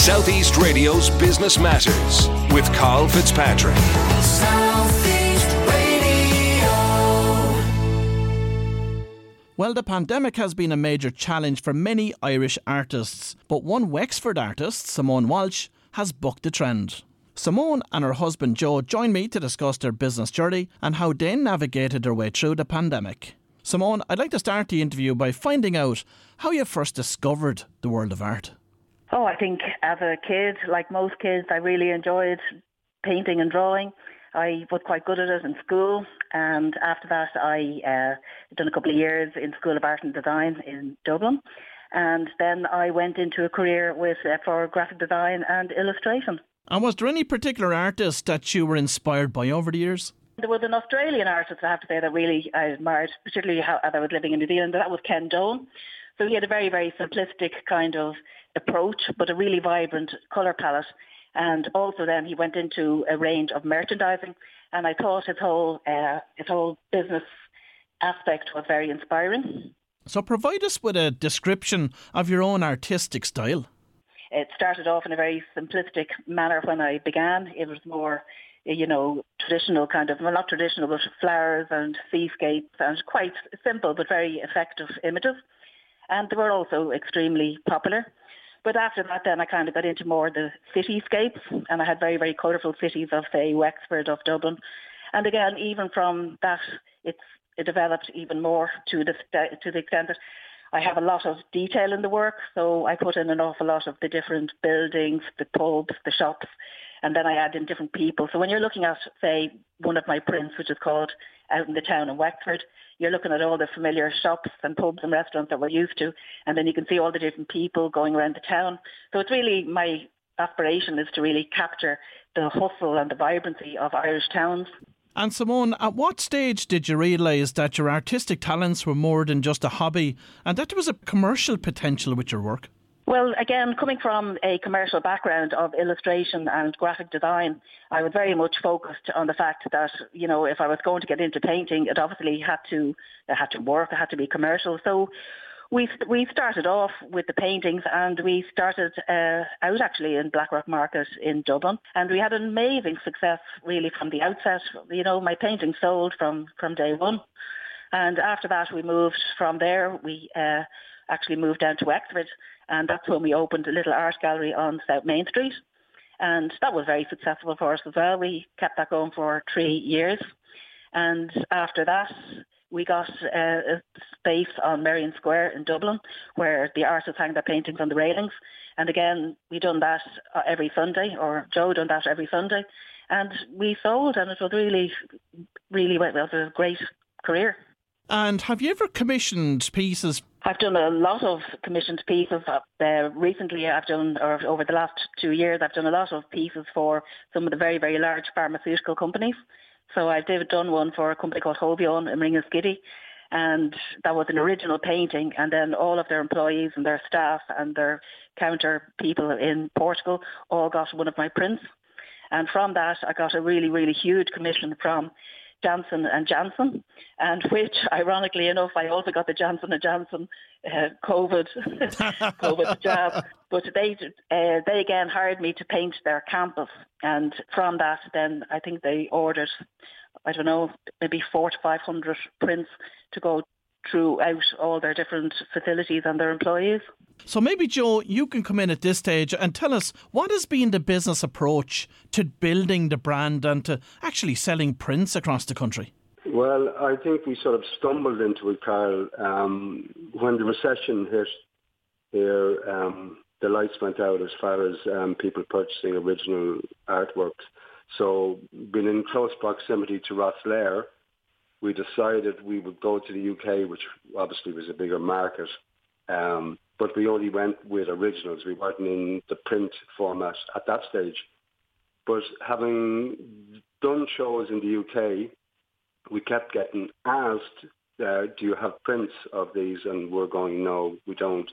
Southeast Radio's Business Matters with Carl Fitzpatrick. Well, the pandemic has been a major challenge for many Irish artists, but one Wexford artist, Simone Walsh, has bucked the trend. Simone and her husband Joe join me to discuss their business journey and how they navigated their way through the pandemic. Simone, I'd like to start the interview by finding out how you first discovered the world of art. Oh, I think as a kid, like most kids, I really enjoyed painting and drawing. I was quite good at it in school, and after that, I uh, done a couple of years in School of Art and Design in Dublin, and then I went into a career with uh, for graphic design and illustration. And was there any particular artist that you were inspired by over the years? There was an Australian artist, I have to say, that really I admired, particularly how, as I was living in New Zealand. That was Ken Done. So he had a very, very simplistic kind of approach, but a really vibrant colour palette and also then he went into a range of merchandising. And I thought his whole uh, his whole business aspect was very inspiring. So provide us with a description of your own artistic style. It started off in a very simplistic manner when I began. It was more, you know, traditional kind of, well not traditional, but flowers and seascapes and quite simple but very effective images. And they were also extremely popular. But after that, then I kind of got into more the cityscapes, and I had very, very colourful cities of, say, Wexford, of Dublin. And again, even from that, it's it developed even more to the uh, to the extent that I have a lot of detail in the work. So I put in an awful lot of the different buildings, the pubs, the shops, and then I add in different people. So when you're looking at, say, one of my prints, which is called Out in the Town in Wexford, you're looking at all the familiar shops and pubs and restaurants that we're used to, and then you can see all the different people going around the town. So it's really my aspiration is to really capture the hustle and the vibrancy of Irish towns. And Simone, at what stage did you realise that your artistic talents were more than just a hobby and that there was a commercial potential with your work? Well, again, coming from a commercial background of illustration and graphic design, I was very much focused on the fact that, you know, if I was going to get into painting, it obviously had to, it had to work, it had to be commercial. So we we started off with the paintings and we started uh, out actually in Blackrock Market in Dublin and we had an amazing success really from the outset. You know, my paintings sold from, from day one. And after that we moved from there, we uh, actually moved down to Wexford and that's when we opened a little art gallery on South Main Street. And that was very successful for us as well. We kept that going for three years. And after that, we got uh, a space on Merrion Square in Dublin where the artists hang their paintings on the railings. And again, we done that uh, every Sunday, or Joe done that every Sunday. And we sold, and it was really, really, well, it was a great career. And have you ever commissioned pieces? I've done a lot of commissioned pieces. Uh, recently, I've done, or over the last two years, I've done a lot of pieces for some of the very, very large pharmaceutical companies. So I've done one for a company called Hovione in Ringaskiddy, and that was an original painting. And then all of their employees and their staff and their counter people in Portugal all got one of my prints. And from that, I got a really, really huge commission from Johnson and Johnson, and which, ironically enough, I also got the Johnson and Johnson uh, COVID COVID jab. But they uh, they again hired me to paint their campus, and from that, then I think they ordered, I don't know, maybe four to five hundred prints to go throughout all their different facilities and their employees. So maybe Joe, you can come in at this stage and tell us what has been the business approach to building the brand and to actually selling prints across the country. Well, I think we sort of stumbled into it, Carl. Um, when the recession hit here, um, the lights went out as far as um, people purchasing original artworks. So being in close proximity to Rosslare, we decided we would go to the UK, which obviously was a bigger market. Um, but we only went with originals. We weren't in the print format at that stage. But having done shows in the UK, we kept getting asked, uh, do you have prints of these? And we're going, no, we don't.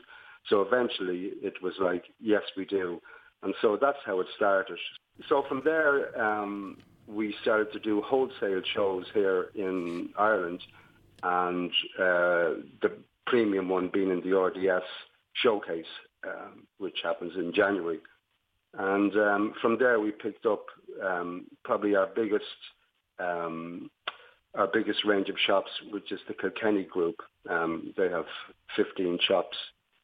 So eventually it was like, yes, we do. And so that's how it started. So from there, um, we started to do wholesale shows here in Ireland, and uh, the premium one being in the RDS showcase, um, which happens in January. And um, from there, we picked up um, probably our biggest um, our biggest range of shops, which is the Kilkenny Group. Um, they have 15 shops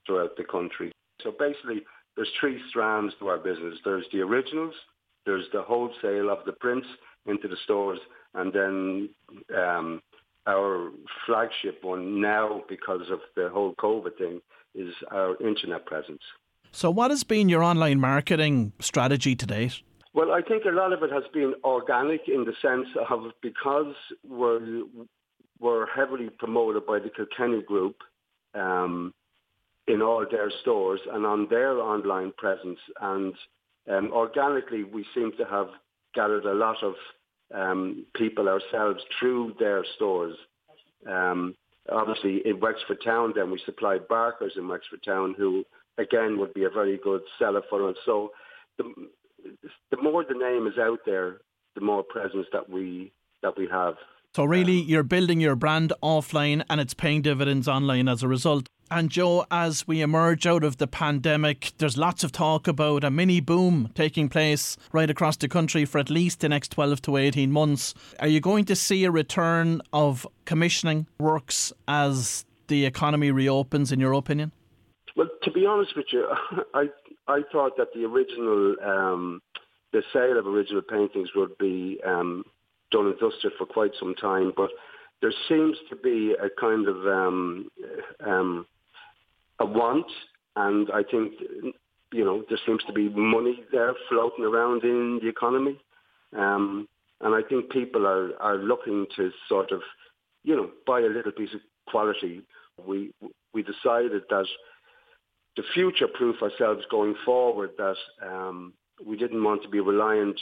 throughout the country. So basically, there's three strands to our business. There's the originals, there's the wholesale of the prints into the stores, and then um, our flagship one now, because of the whole COVID thing, is our internet presence. So, what has been your online marketing strategy to date? Well, I think a lot of it has been organic in the sense of because we're we're heavily promoted by the Kilkenny Group um, in all their stores and on their online presence, and um, organically we seem to have gathered a lot of um, people ourselves through their stores. Um, obviously, in Wexford Town, then we supply Barkers in Wexford Town, who again would be a very good seller for us. So the, the more the name is out there, the more presence that we that we have. So really, you're building your brand offline, and it's paying dividends online as a result. And Joe, as we emerge out of the pandemic, there's lots of talk about a mini boom taking place right across the country for at least the next 12 to 18 months. Are you going to see a return of commissioning works as the economy reopens, in your opinion? Well, to be honest with you, I I thought that the original, um, the sale of original paintings would be um, done and dusted for quite some time, but there seems to be a kind of um, um, a want, and I think you know there seems to be money there floating around in the economy, um, and I think people are are looking to sort of you know buy a little piece of quality. We we decided that to future-proof ourselves going forward that um, we didn't want to be reliant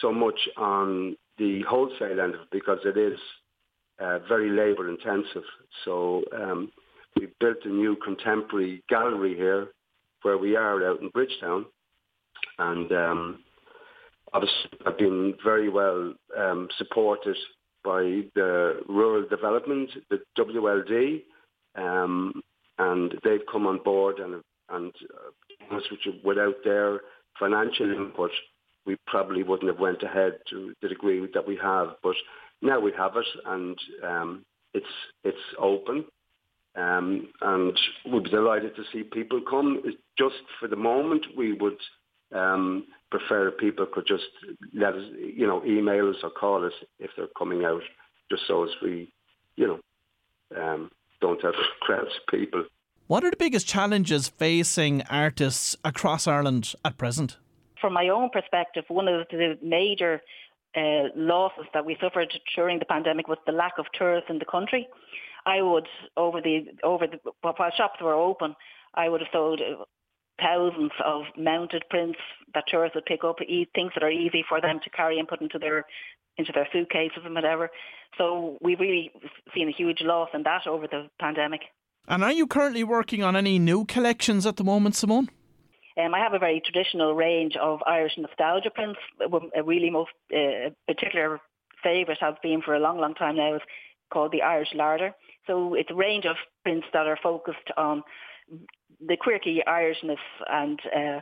so much on the wholesale end of it because it is uh, very labour intensive. So um, we built a new contemporary gallery here where we are out in Bridgetown. And um, obviously I've been very well um, supported by the rural development, the WLD, um, and they've come on board and and uh, without their financial input, we probably wouldn't have went ahead to the degree that we have. But now we have it, and um, it's it's open, um, and we'd be delighted to see people come. Just for the moment, we would um, prefer people could just let us, you know, email us or call us if they're coming out, just so as we, you know, um, don't have crowds of people. What are the biggest challenges facing artists across Ireland at present? From my own perspective, one of the major uh, losses that we suffered during the pandemic was the lack of tourists in the country. I would over the over the while shops were open, I would have sold thousands of mounted prints that tourists would pick up, things that are easy for them to carry and put into their into their suitcases and whatever. So we've really seen a huge loss in that over the pandemic. And are you currently working on any new collections at the moment, Simone? Um, I have a very traditional range of Irish nostalgia prints. A really most uh, particular favourite has been for a long, long time now is called the Irish Larder. So it's a range of prints that are focused on the quirky Irishness and uh,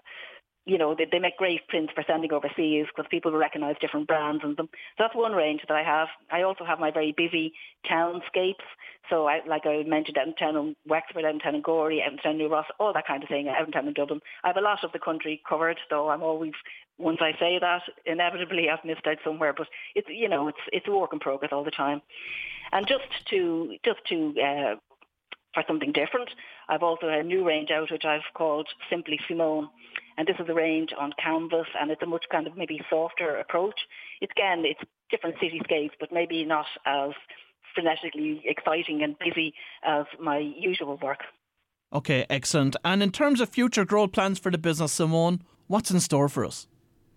you know, they, they make great prints for sending overseas because people recognise different brands in them. So that's one range that I have. I also have my very busy townscapes. So I, like I mentioned, out in Wexford, out in Gorey, out New Ross, all that kind of thing, out in Dublin. I have a lot of the country covered, though I'm always, once I say that, inevitably I've missed out somewhere. But it's, you know, it's, it's a work in progress all the time. And just to, just to, uh, for something different, I've also had a new range out which I've called Simply Simone. And this is a range on canvas and it's a much kind of maybe softer approach. It's again, it's different cityscapes, but maybe not as frenetically exciting and busy as my usual work. Okay, excellent. And in terms of future growth plans for the business, Simone, what's in store for us?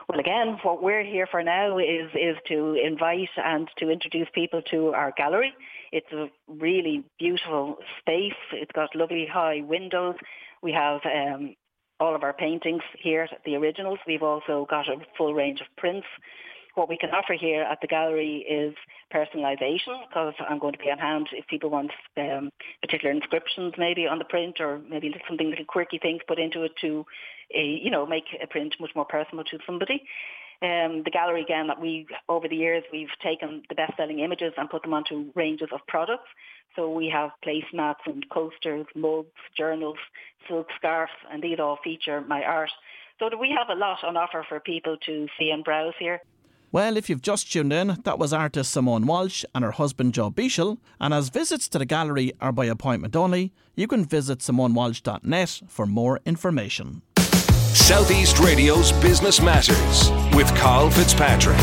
Well, again, what we're here for now is is to invite and to introduce people to our gallery. It's a really beautiful space. It's got lovely high windows. We have um, all of our paintings here, the originals. We've also got a full range of prints. What we can offer here at the gallery is personalisation because I'm going to be on hand if people want um, particular inscriptions maybe on the print or maybe something little quirky things put into it to you know, make a print much more personal to somebody. Um, the gallery again that we over the years we've taken the best selling images and put them onto ranges of products. So we have placemats and coasters, mugs, journals, silk scarves, and these all feature my art. So we have a lot on offer for people to see and browse here. Well, if you've just tuned in, that was artist Simone Walsh and her husband Joe Beashel. And as visits to the gallery are by appointment only, you can visit simonewalsh.net for more information. Southeast Radio's Business Matters with Carl Fitzpatrick.